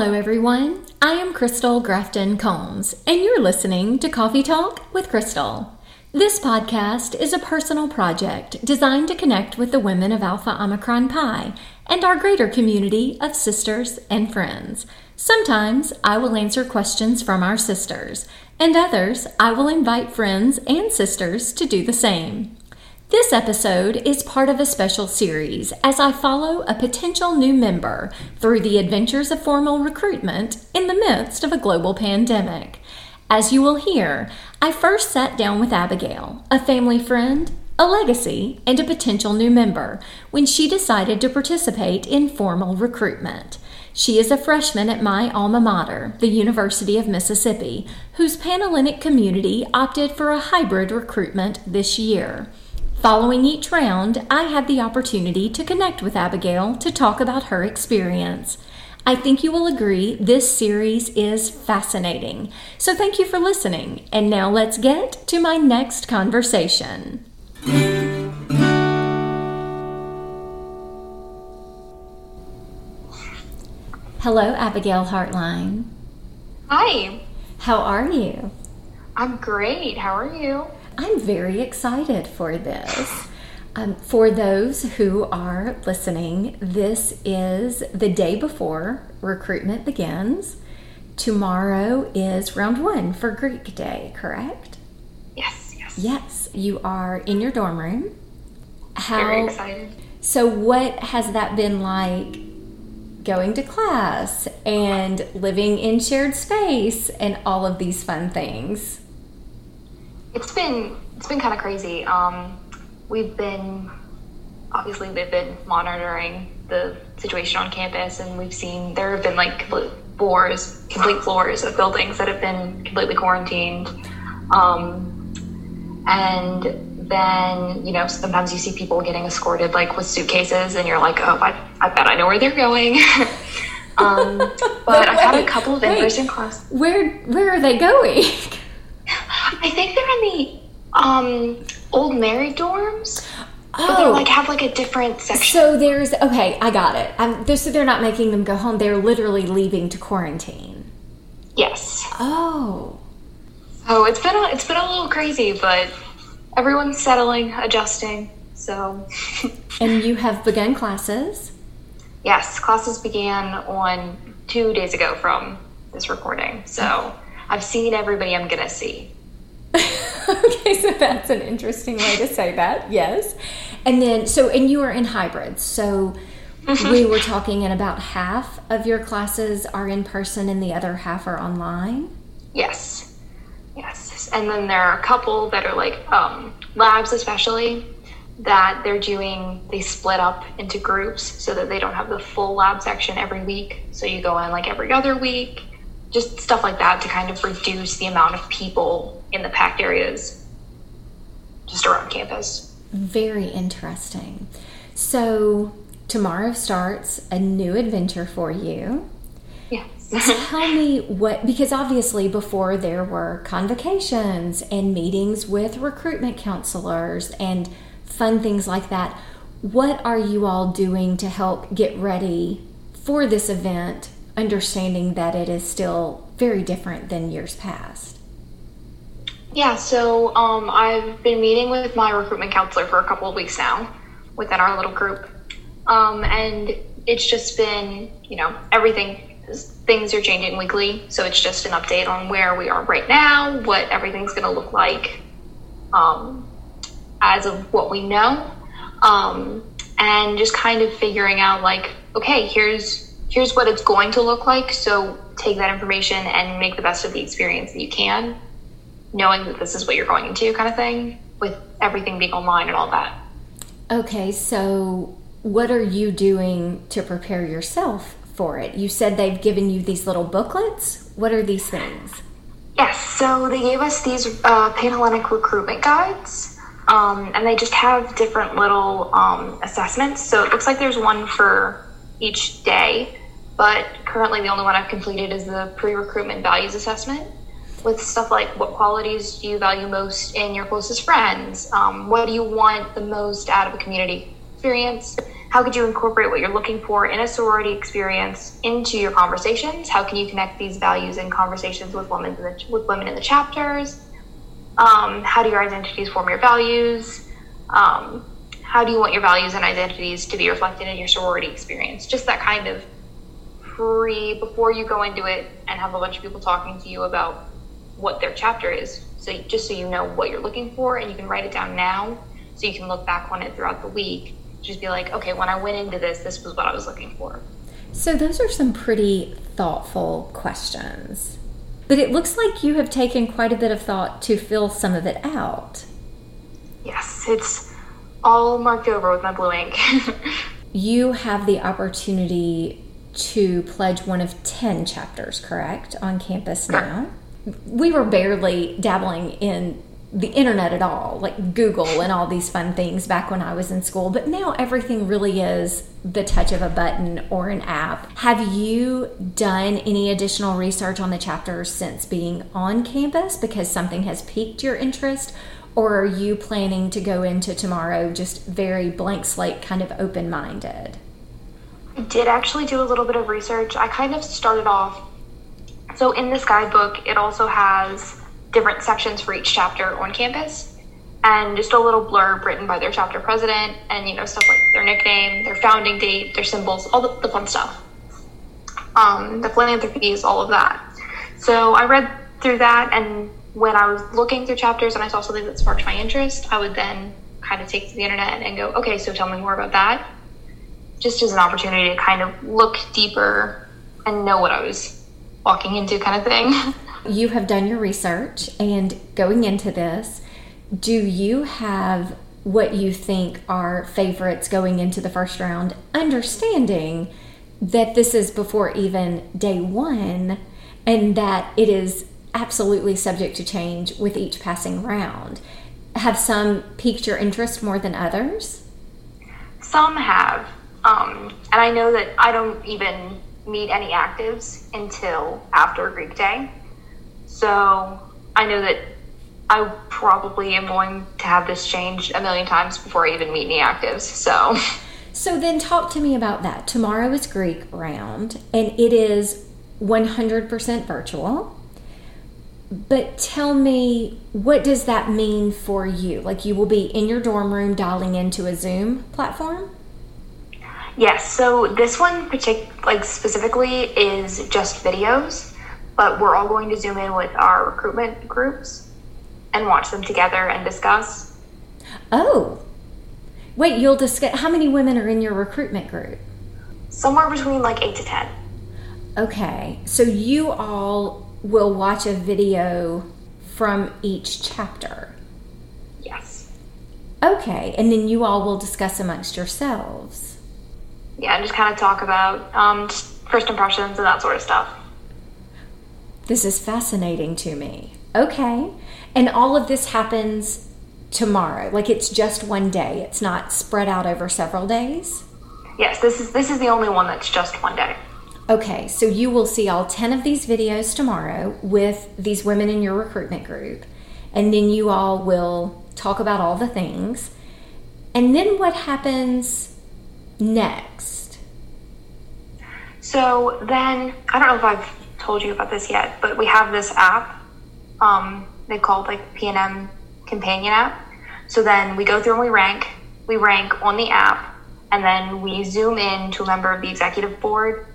Hello, everyone. I am Crystal Grafton Combs, and you're listening to Coffee Talk with Crystal. This podcast is a personal project designed to connect with the women of Alpha Omicron Pi and our greater community of sisters and friends. Sometimes I will answer questions from our sisters, and others I will invite friends and sisters to do the same. This episode is part of a special series as I follow a potential new member through the adventures of formal recruitment in the midst of a global pandemic. As you will hear, I first sat down with Abigail, a family friend, a legacy, and a potential new member when she decided to participate in formal recruitment. She is a freshman at my alma mater, the University of Mississippi, whose Panhellenic community opted for a hybrid recruitment this year. Following each round, I had the opportunity to connect with Abigail to talk about her experience. I think you will agree this series is fascinating. So thank you for listening. And now let's get to my next conversation. Hello, Abigail Hartline. Hi. How are you? I'm great. How are you? I'm very excited for this. Um, for those who are listening, this is the day before recruitment begins. Tomorrow is round one for Greek Day, correct? Yes, yes. Yes, you are in your dorm room. How, Very excited. So, what has that been like going to class and living in shared space and all of these fun things? It's been it's been kind of crazy. Um, we've been obviously they've been monitoring the situation on campus, and we've seen there have been like floors, complete floors of buildings that have been completely quarantined. Um, and then you know sometimes you see people getting escorted like with suitcases, and you're like, oh, I, I bet I know where they're going. um, but I've had a couple of in-person classes. Where where are they going? I think they're in the um, old married dorms. Oh. But they like have like a different section. So there's okay, I got it. Um, they're, so they're not making them go home. They're literally leaving to quarantine. Yes. Oh. Oh, it's been a, it's been a little crazy, but everyone's settling, adjusting. So. and you have begun classes. Yes, classes began on two days ago from this recording. So I've seen everybody I'm gonna see. okay, so that's an interesting way to say that. Yes. And then, so, and you are in hybrids. So mm-hmm. we were talking, and about half of your classes are in person and the other half are online? Yes. Yes. And then there are a couple that are like um, labs, especially that they're doing, they split up into groups so that they don't have the full lab section every week. So you go in like every other week just stuff like that to kind of reduce the amount of people in the packed areas just around campus. Very interesting. So, tomorrow starts a new adventure for you. Yes. Tell me what, because obviously before there were convocations and meetings with recruitment counselors and fun things like that. What are you all doing to help get ready for this event understanding that it is still very different than years past? Yeah, so um, I've been meeting with my recruitment counselor for a couple of weeks now within our little group. Um, and it's just been, you know, everything, things are changing weekly. So it's just an update on where we are right now, what everything's going to look like um, as of what we know. Um, and just kind of figuring out, like, okay, here's here's what it's going to look like. So take that information and make the best of the experience that you can, knowing that this is what you're going into, kind of thing, with everything being online and all that. Okay, so what are you doing to prepare yourself for it? You said they've given you these little booklets. What are these things? Yes, so they gave us these uh, Panhellenic recruitment guides. Um, and they just have different little um, assessments. So it looks like there's one for each day but currently the only one I've completed is the pre-recruitment values assessment with stuff like what qualities do you value most in your closest friends? Um, what do you want the most out of a community experience? how could you incorporate what you're looking for in a sorority experience into your conversations? How can you connect these values in conversations with women in the, with women in the chapters? Um, how do your identities form your values? Um, how do you want your values and identities to be reflected in your sorority experience? Just that kind of pre before you go into it and have a bunch of people talking to you about what their chapter is. So just so you know what you're looking for and you can write it down now so you can look back on it throughout the week. Just be like, okay, when I went into this, this was what I was looking for. So those are some pretty thoughtful questions. But it looks like you have taken quite a bit of thought to fill some of it out. Yes, it's all marked over with my blue ink. you have the opportunity to pledge one of 10 chapters, correct, on campus now? We were barely dabbling in the internet at all, like Google and all these fun things back when I was in school, but now everything really is the touch of a button or an app. Have you done any additional research on the chapters since being on campus because something has piqued your interest? Or are you planning to go into tomorrow just very blank slate, kind of open minded? I did actually do a little bit of research. I kind of started off. So, in this guidebook, it also has different sections for each chapter on campus and just a little blurb written by their chapter president and, you know, stuff like their nickname, their founding date, their symbols, all the, the fun stuff. Um, the philanthropies, all of that. So, I read through that and when I was looking through chapters and I saw something that sparked my interest, I would then kind of take to the internet and go, okay, so tell me more about that. Just as an opportunity to kind of look deeper and know what I was walking into, kind of thing. You have done your research, and going into this, do you have what you think are favorites going into the first round, understanding that this is before even day one and that it is absolutely subject to change with each passing round. Have some piqued your interest more than others? Some have. Um, and I know that I don't even meet any actives until after Greek Day. So I know that I probably am going to have this changed a million times before I even meet any actives. So. So then talk to me about that. Tomorrow is Greek round and it is 100% virtual. But tell me, what does that mean for you? Like you will be in your dorm room dialing into a Zoom platform? Yes. So this one, partic- like specifically, is just videos, but we're all going to zoom in with our recruitment groups and watch them together and discuss. Oh, wait! You'll discuss how many women are in your recruitment group? Somewhere between like eight to ten. Okay, so you all will watch a video from each chapter. Yes. Okay, and then you all will discuss amongst yourselves. Yeah, and just kind of talk about um, first impressions and that sort of stuff. This is fascinating to me. Okay, and all of this happens tomorrow. Like it's just one day. It's not spread out over several days. Yes, this is this is the only one that's just one day. Okay, so you will see all 10 of these videos tomorrow with these women in your recruitment group. And then you all will talk about all the things. And then what happens next? So then, I don't know if I've told you about this yet, but we have this app. Um, they call it like PNM Companion app. So then we go through and we rank. We rank on the app, and then we zoom in to a member of the executive board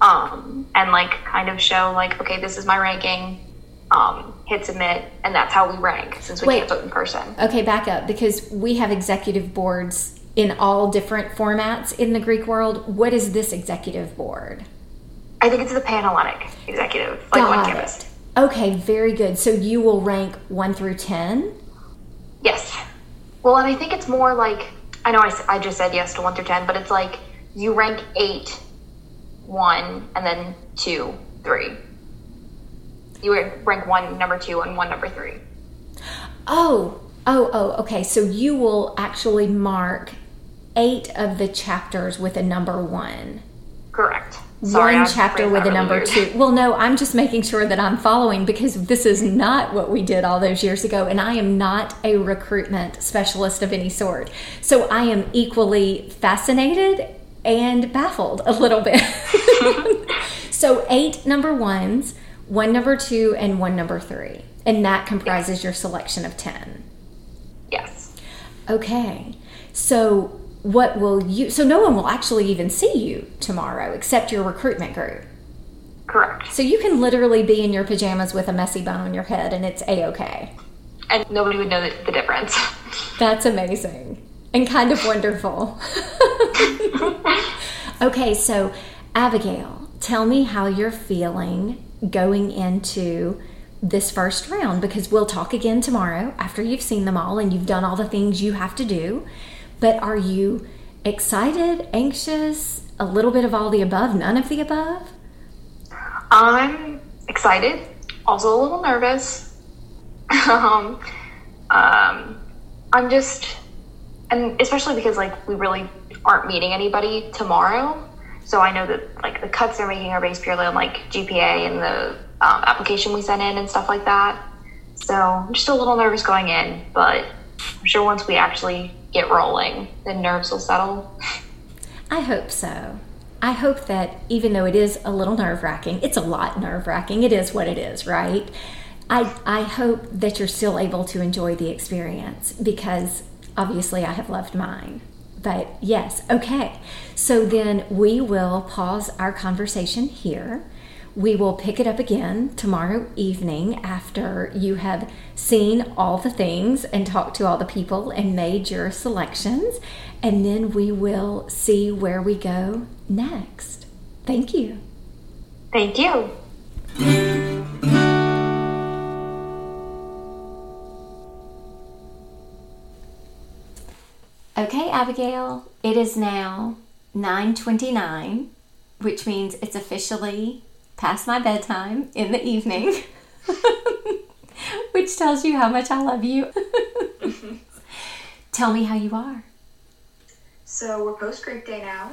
um, and like kind of show like, okay, this is my ranking. Um, hit submit, and that's how we rank since we Wait, can't vote in person. Okay, back up because we have executive boards in all different formats in the Greek world. What is this executive board? I think it's the Panhellenic executive, like Got on campus. It. Okay, very good. So you will rank one through ten. Yes. Well, and I think it's more like I know I, I just said yes to one through ten, but it's like you rank eight one, and then two, three. You would rank one number two and one number three. Oh, oh, oh, okay. So you will actually mark eight of the chapters with a number one. Correct. Sorry, one chapter with a number weird. two. Well, no, I'm just making sure that I'm following because this is not what we did all those years ago, and I am not a recruitment specialist of any sort. So I am equally fascinated and baffled a little bit. so eight number ones, one number two, and one number three, and that comprises your selection of ten. Yes. Okay. So what will you so no one will actually even see you tomorrow except your recruitment group. Correct. So you can literally be in your pajamas with a messy bun on your head and it's a-okay. And nobody would know the, the difference. That's amazing and kind of wonderful. okay, so Abigail, tell me how you're feeling going into this first round because we'll talk again tomorrow after you've seen them all and you've done all the things you have to do. But are you excited, anxious, a little bit of all the above, none of the above? I'm excited, also a little nervous. um, um, I'm just, and especially because like we really aren't meeting anybody tomorrow. So I know that like the cuts they're making are based purely on like GPA and the um, application we sent in and stuff like that. So I'm just a little nervous going in, but I'm sure once we actually get rolling, the nerves will settle. I hope so. I hope that even though it is a little nerve wracking, it's a lot nerve wracking. It is what it is, right? I, I hope that you're still able to enjoy the experience because obviously I have loved mine. But yes, okay. So then we will pause our conversation here. We will pick it up again tomorrow evening after you have seen all the things and talked to all the people and made your selections. And then we will see where we go next. Thank you. Thank you. Okay, Abigail, it is now 9:29, which means it's officially past my bedtime in the evening. which tells you how much I love you. Tell me how you are. So we're post Greek Day now.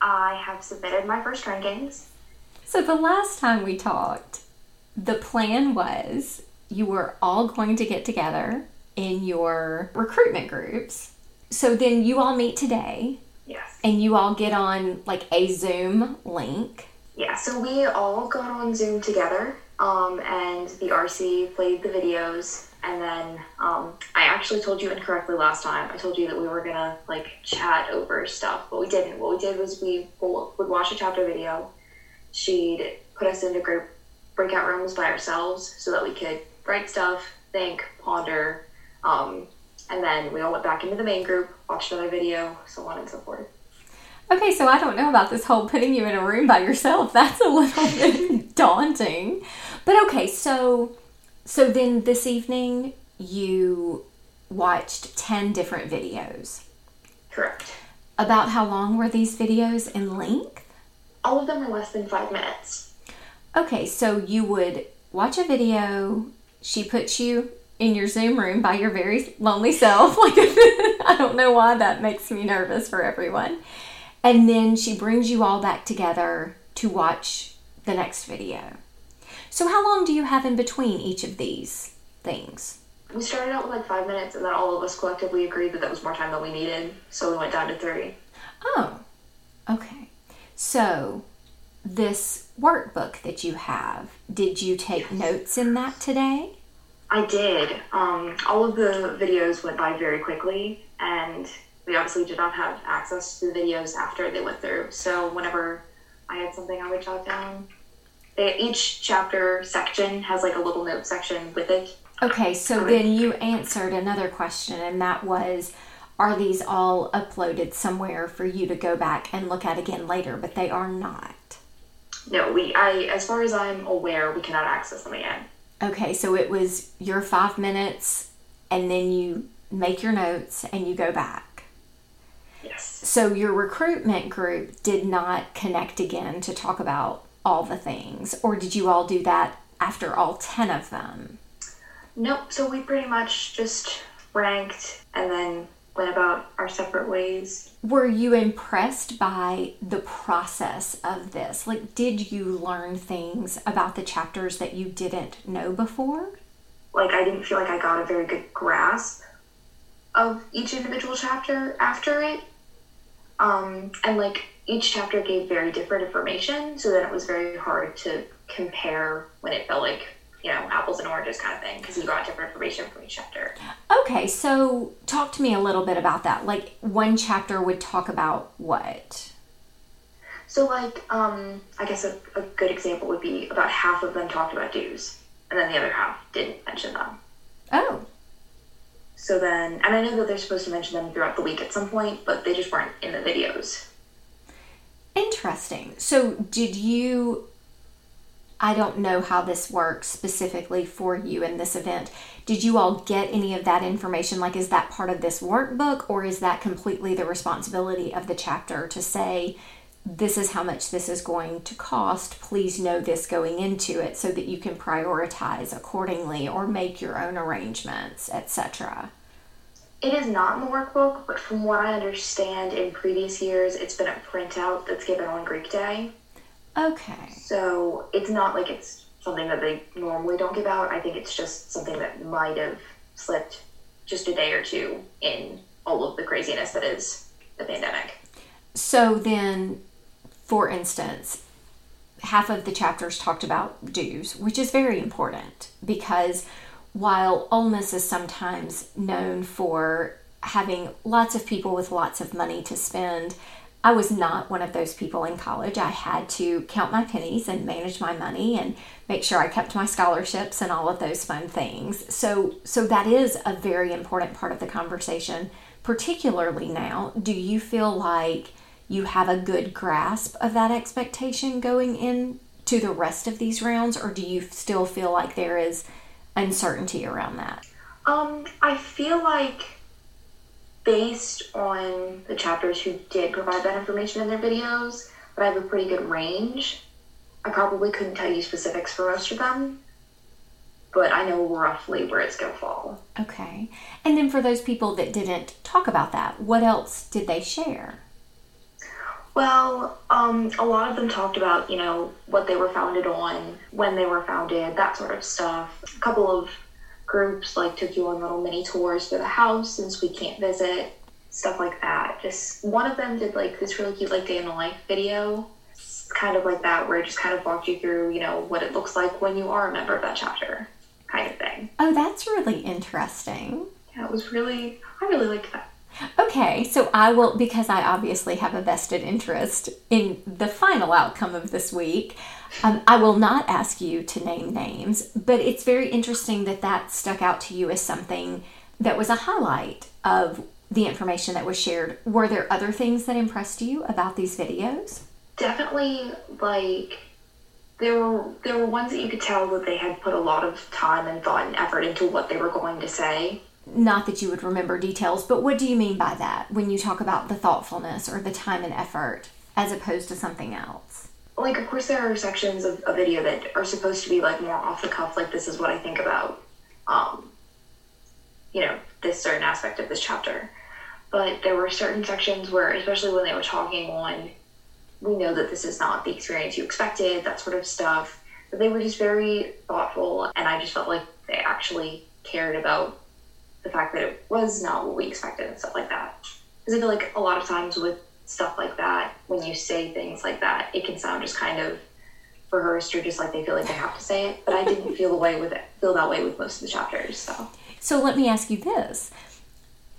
I have submitted my first rankings. So the last time we talked, the plan was you were all going to get together in your recruitment groups. So then you all meet today Yes. and you all get on like a Zoom link. Yeah, so we all got on Zoom together, um, and the RC played the videos, and then um, I actually told you incorrectly last time. I told you that we were gonna like chat over stuff, but we didn't. What we did was we would watch a chapter video. She'd put us into group breakout rooms by ourselves so that we could write stuff, think, ponder, um, and then we all went back into the main group, watched another video, so on and so forth. Okay, so I don't know about this whole putting you in a room by yourself. That's a little bit daunting. But okay, so so then this evening you watched 10 different videos. Correct. About how long were these videos in length? All of them are less than five minutes. Okay, so you would watch a video, she puts you in your Zoom room by your very lonely self. Like I don't know why that makes me nervous for everyone. And then she brings you all back together to watch the next video. So how long do you have in between each of these things? We started out with like five minutes, and then all of us collectively agreed that that was more time than we needed, so we went down to three. Oh. Okay. So this workbook that you have, did you take notes in that today? I did. Um, all of the videos went by very quickly, and we obviously did not have access to the videos after they went through. So whenever I had something, I would jot down. They, each chapter section has like a little note section with it. Okay, so um, then you answered another question, and that was Are these all uploaded somewhere for you to go back and look at again later? But they are not. No, we. I, as far as I'm aware, we cannot access them again. Okay, so it was your five minutes, and then you make your notes and you go back. Yes. So your recruitment group did not connect again to talk about all the things, or did you all do that after all 10 of them? Nope. So we pretty much just ranked and then went about our separate ways. Were you impressed by the process of this? Like, did you learn things about the chapters that you didn't know before? Like, I didn't feel like I got a very good grasp of each individual chapter after it. Um, and like, each chapter gave very different information, so that it was very hard to compare when it felt like you know, apples and oranges kind of thing because you got different information from each chapter. Okay, so talk to me a little bit about that. Like one chapter would talk about what? So, like, um, I guess a, a good example would be about half of them talked about dues, and then the other half didn't mention them. Oh. So then, and I know that they're supposed to mention them throughout the week at some point, but they just weren't in the videos. Interesting. So, did you I don't know how this works specifically for you in this event. Did you all get any of that information? Like, is that part of this workbook, or is that completely the responsibility of the chapter to say, this is how much this is going to cost? Please know this going into it so that you can prioritize accordingly or make your own arrangements, etc. It is not in the workbook, but from what I understand in previous years, it's been a printout that's given on Greek Day. Okay. So it's not like it's something that they normally don't give out. I think it's just something that might have slipped just a day or two in all of the craziness that is the pandemic. So then, for instance, half of the chapters talked about dues, which is very important because while Ole Miss is sometimes known for having lots of people with lots of money to spend, I was not one of those people in college. I had to count my pennies and manage my money and make sure I kept my scholarships and all of those fun things. So so that is a very important part of the conversation, particularly now. Do you feel like you have a good grasp of that expectation going in to the rest of these rounds or do you still feel like there is uncertainty around that? Um, I feel like based on the chapters who did provide that information in their videos, but I have a pretty good range. I probably couldn't tell you specifics for most of them, but I know roughly where it's going to fall. Okay. And then for those people that didn't talk about that, what else did they share? Well, um, a lot of them talked about, you know, what they were founded on, when they were founded, that sort of stuff. A couple of groups like took you on little mini tours through the house since we can't visit, stuff like that. Just one of them did like this really cute like day in the life video, kind of like that, where it just kind of walked you through, you know, what it looks like when you are a member of that chapter, kind of thing. Oh, that's really interesting. Yeah, it was really, I really liked that. Okay, so I will, because I obviously have a vested interest in the final outcome of this week, um, I will not ask you to name names, but it's very interesting that that stuck out to you as something that was a highlight of the information that was shared. Were there other things that impressed you about these videos? Definitely, like there were there were ones that you could tell that they had put a lot of time and thought and effort into what they were going to say. Not that you would remember details, but what do you mean by that when you talk about the thoughtfulness or the time and effort as opposed to something else? like of course there are sections of a video that are supposed to be like more off the cuff like this is what i think about um you know this certain aspect of this chapter but there were certain sections where especially when they were talking on we know that this is not the experience you expected that sort of stuff but they were just very thoughtful and i just felt like they actually cared about the fact that it was not what we expected and stuff like that because i feel like a lot of times with stuff like that, when you say things like that, it can sound just kind of rehearsed or just like they feel like they have to say it. But I didn't feel the way with it, feel that way with most of the chapters. So, so let me ask you this: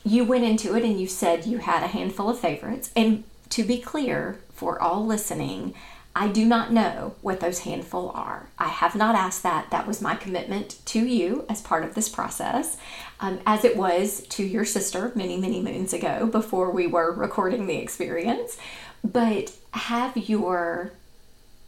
you went into it and you said you had a handful of favorites, and to be clear for all listening, I do not know what those handful are. I have not asked that. That was my commitment to you as part of this process, um, as it was to your sister many, many moons ago before we were recording the experience. But have your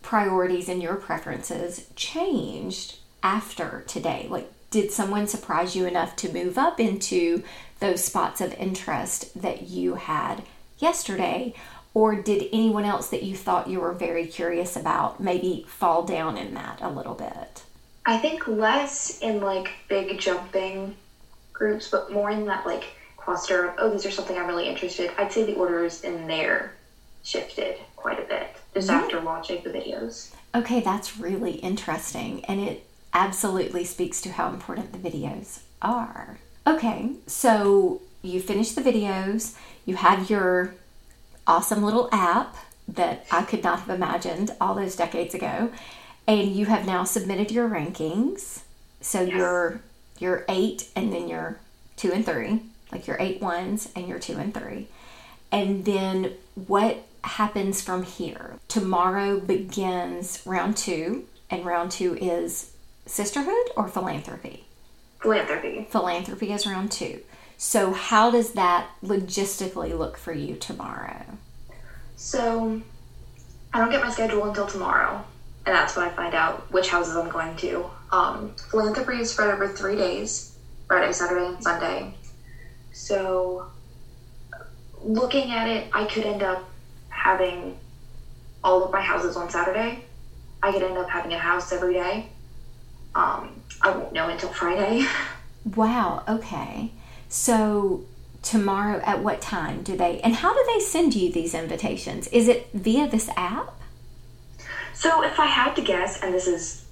priorities and your preferences changed after today? Like, did someone surprise you enough to move up into those spots of interest that you had yesterday? Or did anyone else that you thought you were very curious about maybe fall down in that a little bit? I think less in like big jumping groups, but more in that like cluster of, oh, these are something I'm really interested. I'd say the orders in there shifted quite a bit just Mhm. after watching the videos. Okay, that's really interesting. And it absolutely speaks to how important the videos are. Okay, so you finish the videos, you have your awesome little app that I could not have imagined all those decades ago, and you have now submitted your rankings. So Yes. you're you're eight and then you're two and three, like your eight ones and your two and three. And then what happens from here? Tomorrow begins round two, and round two is sisterhood or philanthropy? Philanthropy. Philanthropy is round two. So, how does that logistically look for you tomorrow? So I don't get my schedule until tomorrow, and that's when I find out which houses I'm going to. Um, philanthropy is spread over three days Friday, Saturday, and Sunday. So looking at it, I could end up having all of my houses on Saturday. I could end up having a house every day. Um, I won't know until Friday. Wow, okay. So, tomorrow at what time do they, and how do they send you these invitations? Is it via this app? So, if I had to guess, and this is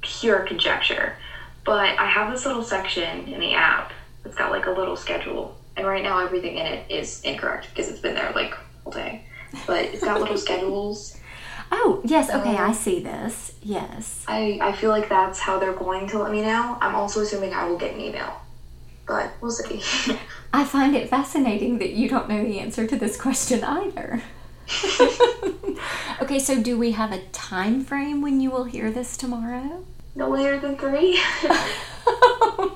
pure conjecture, but I have this little section in the app that's got like a little schedule, and right now everything in it is incorrect because it's been there like all day. But it's got little schedules. Oh, yes, okay, Uh, I see this. Yes. I, I feel like that's how they're going to let me know. I'm also assuming I will get an email, but we'll see. I find it fascinating that you don't know the answer to this question either. okay, so do we have a time frame when you will hear this tomorrow? no later than three.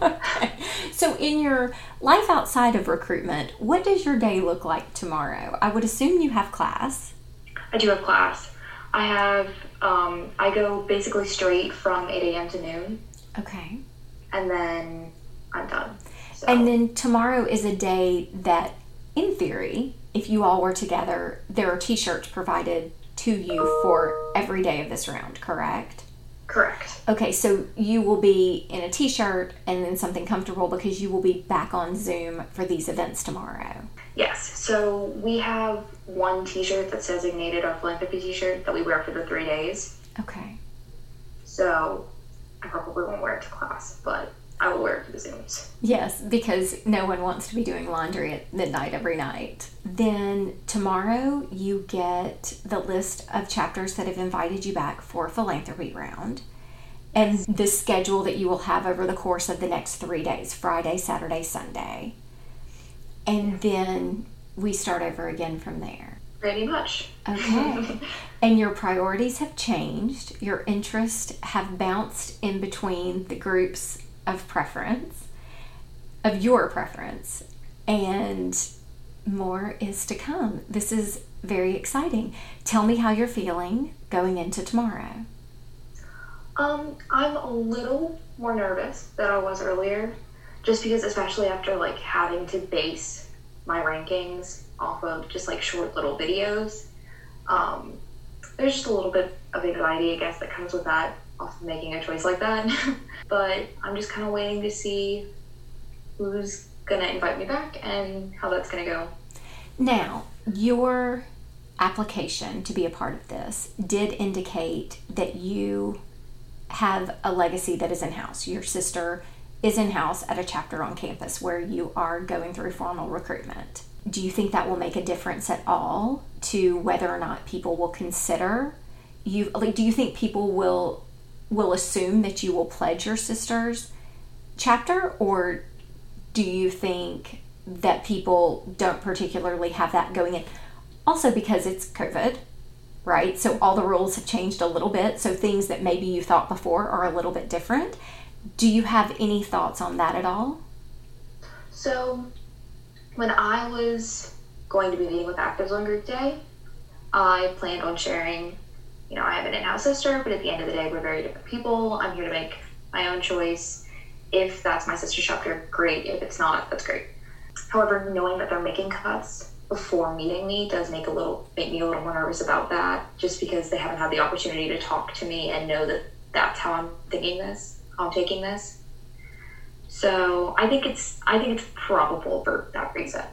okay. So, in your life outside of recruitment, what does your day look like tomorrow? I would assume you have class. I do have class. I have, um, I go basically straight from 8 a.m. to noon, Okay. and then I'm done. So. And then tomorrow is a day that, in theory, if you all were together, there are t shirts provided to you for every day of this round, correct? Correct. Okay, so you will be in a t shirt and then something comfortable because you will be back on Zoom for these events tomorrow. Yes. So we have one T-shirt that's designated our philanthropy T-shirt that we wear for the three days. Okay. So I probably won't wear it to class, but I will wear it for the Zooms. Yes, because no one wants to be doing laundry at midnight every night. Then tomorrow you get the list of chapters that have invited you back for philanthropy round and the schedule that you will have over the course of the next three days Friday, Saturday, Sunday. And then we start over again from there. Pretty much. Okay. and your priorities have changed. Your interests have bounced in between the groups of preference, of your preference, and more is to come. This is very exciting. Tell me how you're feeling going into tomorrow. Um, I'm a little more nervous than I was earlier, just because, especially after like having to base my rankings off of just like short little videos. Um, there's just a little bit of anxiety, I guess, that comes with that, of making a choice like that. but I'm just kind of waiting to see who's gonna invite me back and how that's gonna go. Now, your application to be a part of this did indicate that you have a legacy that is in house. Your sister is in house at a chapter on campus where you are going through formal recruitment. Do you think that will make a difference at all to whether or not people will consider you like do you think people will will assume that you will pledge your sister's chapter or do you think that people don't particularly have that going in? Also, because it's COVID, right? So all the rules have changed a little bit. So things that maybe you thought before are a little bit different. Do you have any thoughts on that at all? So, when I was going to be meeting with Actives on Group Day, I planned on sharing, you know, I have an in house sister, but at the end of the day, we're very different people. I'm here to make my own choice. If that's my sister's chapter, great. If it's not, that's great. However, knowing that they're making cuts before meeting me does make a little make me a little more nervous about that, just because they haven't had the opportunity to talk to me and know that that's how I'm thinking this, I'm taking this. So I think it's I think it's probable for that reason.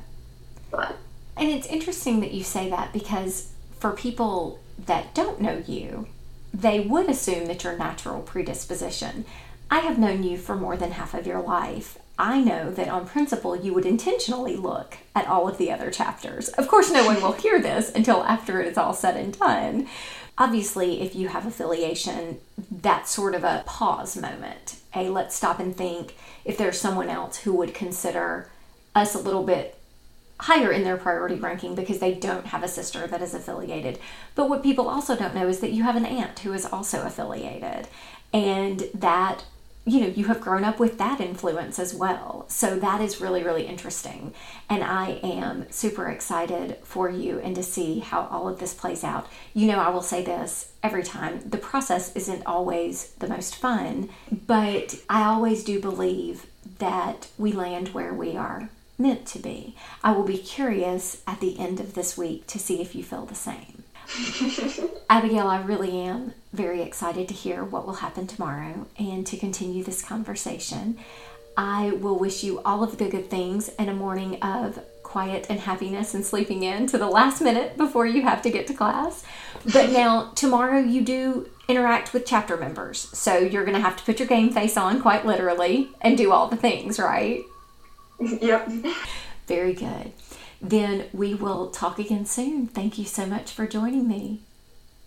But and it's interesting that you say that because for people that don't know you, they would assume that your natural predisposition. I have known you for more than half of your life. I know that on principle you would intentionally look at all of the other chapters. Of course, no one will hear this until after it is all said and done. Obviously, if you have affiliation, that's sort of a pause moment. A let's stop and think if there's someone else who would consider us a little bit higher in their priority ranking because they don't have a sister that is affiliated. But what people also don't know is that you have an aunt who is also affiliated, and that you know you have grown up with that influence as well. So that is really really interesting. And i am super excited for you and to see how all of this plays out. You know i will say this every time. The process isn't always the most fun but i always do believe that we land where we are meant to be. I will be curious at the end of this week to see if you feel the same. Abigail, I really am very excited to hear what will happen tomorrow and to continue this conversation. I will wish you all of the good things and a morning of quiet and happiness and sleeping in to the last minute before you have to get to class. But now, tomorrow, you do interact with chapter members. So you're going to have to put your game face on, quite literally, and do all the things, right? Yep. Very good. Then we will talk again soon. Thank you so much for joining me.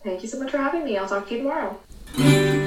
Thank you so much for having me. I'll talk to you tomorrow.